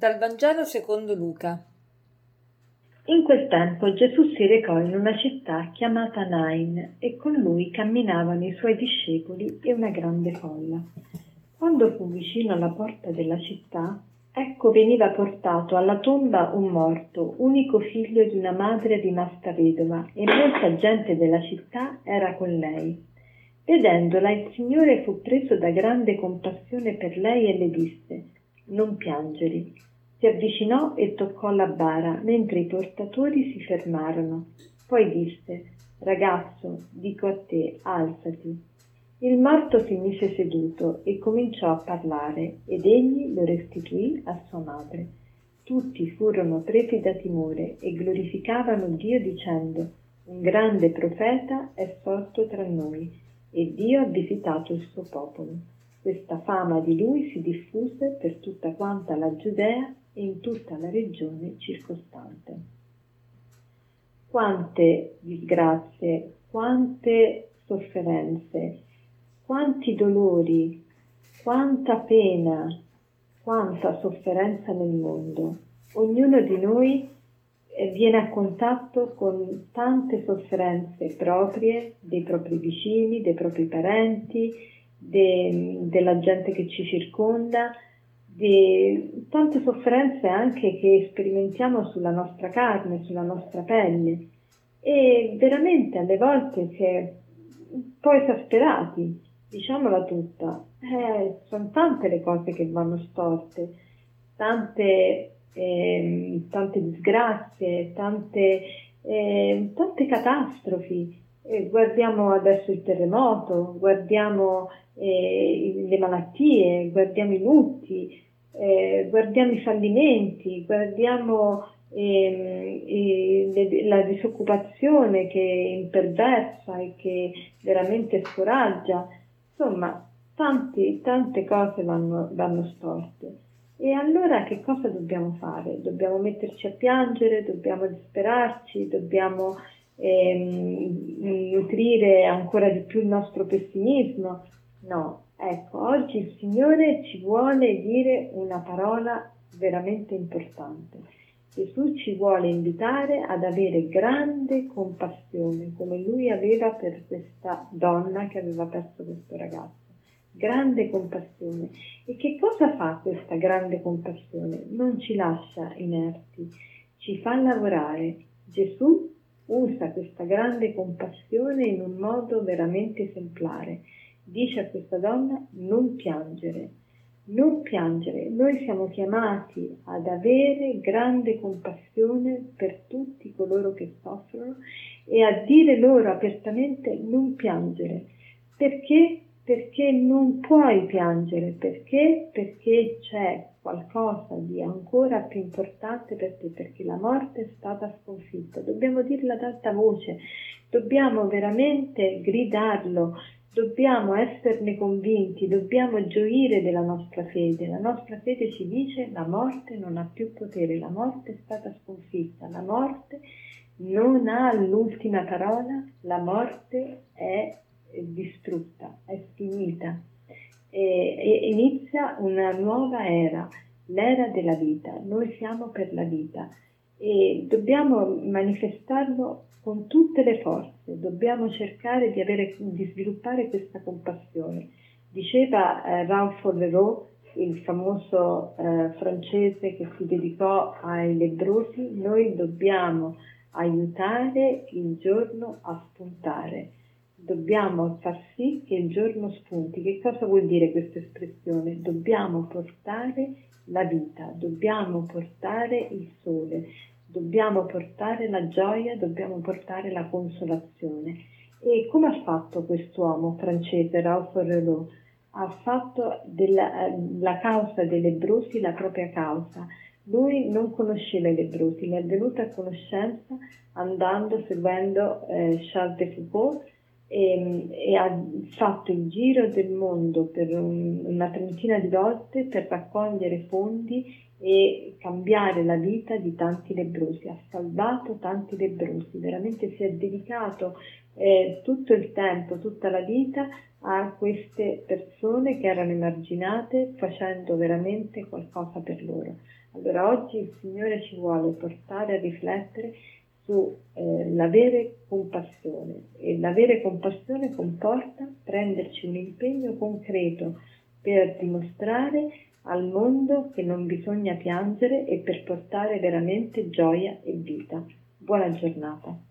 Dal Vangelo secondo Luca. In quel tempo Gesù si recò in una città chiamata Nain e con lui camminavano i suoi discepoli e una grande folla. Quando fu vicino alla porta della città, ecco veniva portato alla tomba un morto, unico figlio di una madre rimasta vedova, e molta gente della città era con lei. Vedendola il Signore fu preso da grande compassione per lei e le disse Non piangere. Si avvicinò e toccò la bara, mentre i portatori si fermarono. Poi disse Ragazzo, dico a te, alzati. Il morto si mise seduto e cominciò a parlare, ed egli lo restituì a sua madre. Tutti furono presi da timore e glorificavano Dio dicendo Un grande profeta è sorto tra noi e Dio ha visitato il suo popolo. Questa fama di lui si diffuse per tutta quanta la Giudea e in tutta la regione circostante. Quante disgrazie, quante sofferenze, quanti dolori, quanta pena, quanta sofferenza nel mondo. Ognuno di noi viene a contatto con tante sofferenze proprie, dei propri vicini, dei propri parenti, de, della gente che ci circonda, di tante sofferenze anche che sperimentiamo sulla nostra carne, sulla nostra pelle e veramente alle volte si è un po' esasperati, diciamola tutta, eh, sono tante le cose che vanno storte, tante eh, tante disgrazie, tante, eh, tante catastrofi. Eh, guardiamo adesso il terremoto, guardiamo eh, le malattie, guardiamo i lutti, eh, guardiamo i fallimenti, guardiamo ehm, la disoccupazione che imperversa e che veramente scoraggia. Insomma, tanti, tante cose vanno, vanno storte. E allora che cosa dobbiamo fare? Dobbiamo metterci a piangere, dobbiamo disperarci, dobbiamo ehm, nutrire ancora di più il nostro pessimismo? No, ecco, oggi il Signore ci vuole dire una parola veramente importante. Gesù ci vuole invitare ad avere grande compassione, come lui aveva per questa donna che aveva perso questo ragazzo grande compassione. E che cosa fa questa grande compassione? Non ci lascia inerti, ci fa lavorare. Gesù usa questa grande compassione in un modo veramente esemplare. Dice a questa donna non piangere, non piangere. Noi siamo chiamati ad avere grande compassione per tutti coloro che soffrono e a dire loro apertamente non piangere. Perché? perché non puoi piangere, perché? Perché c'è qualcosa di ancora più importante per te, perché la morte è stata sconfitta. Dobbiamo dirlo ad alta voce, dobbiamo veramente gridarlo, dobbiamo esserne convinti, dobbiamo gioire della nostra fede. La nostra fede ci dice la morte non ha più potere, la morte è stata sconfitta, la morte non ha l'ultima parola, la morte è distrutta, è finita e, e inizia una nuova era, l'era della vita. Noi siamo per la vita e dobbiamo manifestarlo con tutte le forze, dobbiamo cercare di, avere, di sviluppare questa compassione. Diceva eh, Ralph Leroux, il famoso eh, francese che si dedicò ai lebrosi, noi dobbiamo aiutare il giorno a spuntare dobbiamo far sì che il giorno spunti. Che cosa vuol dire questa espressione? Dobbiamo portare la vita, dobbiamo portare il sole, dobbiamo portare la gioia, dobbiamo portare la consolazione. E come ha fatto quest'uomo francese, Ralph Relot? Ha fatto della la causa dei lebrosi la propria causa. Lui non conosceva i lebrosi, ne è venuto a conoscenza andando, seguendo eh, Charles de Foucault, e, e, ha fatto il giro del mondo per un, una trentina di volte per raccogliere fondi e cambiare la vita di tanti lebrosi, ha salvato tanti lebrosi, veramente si è dedicato eh, tutto il tempo, tutta la vita a queste persone che erano emarginate facendo veramente qualcosa per loro. Allora oggi il Signore ci vuole portare a riflettere sull'avere eh, compassione e l'avere compassione comporta prenderci un impegno concreto per dimostrare al mondo che non bisogna piangere e per portare veramente gioia e vita. Buona giornata.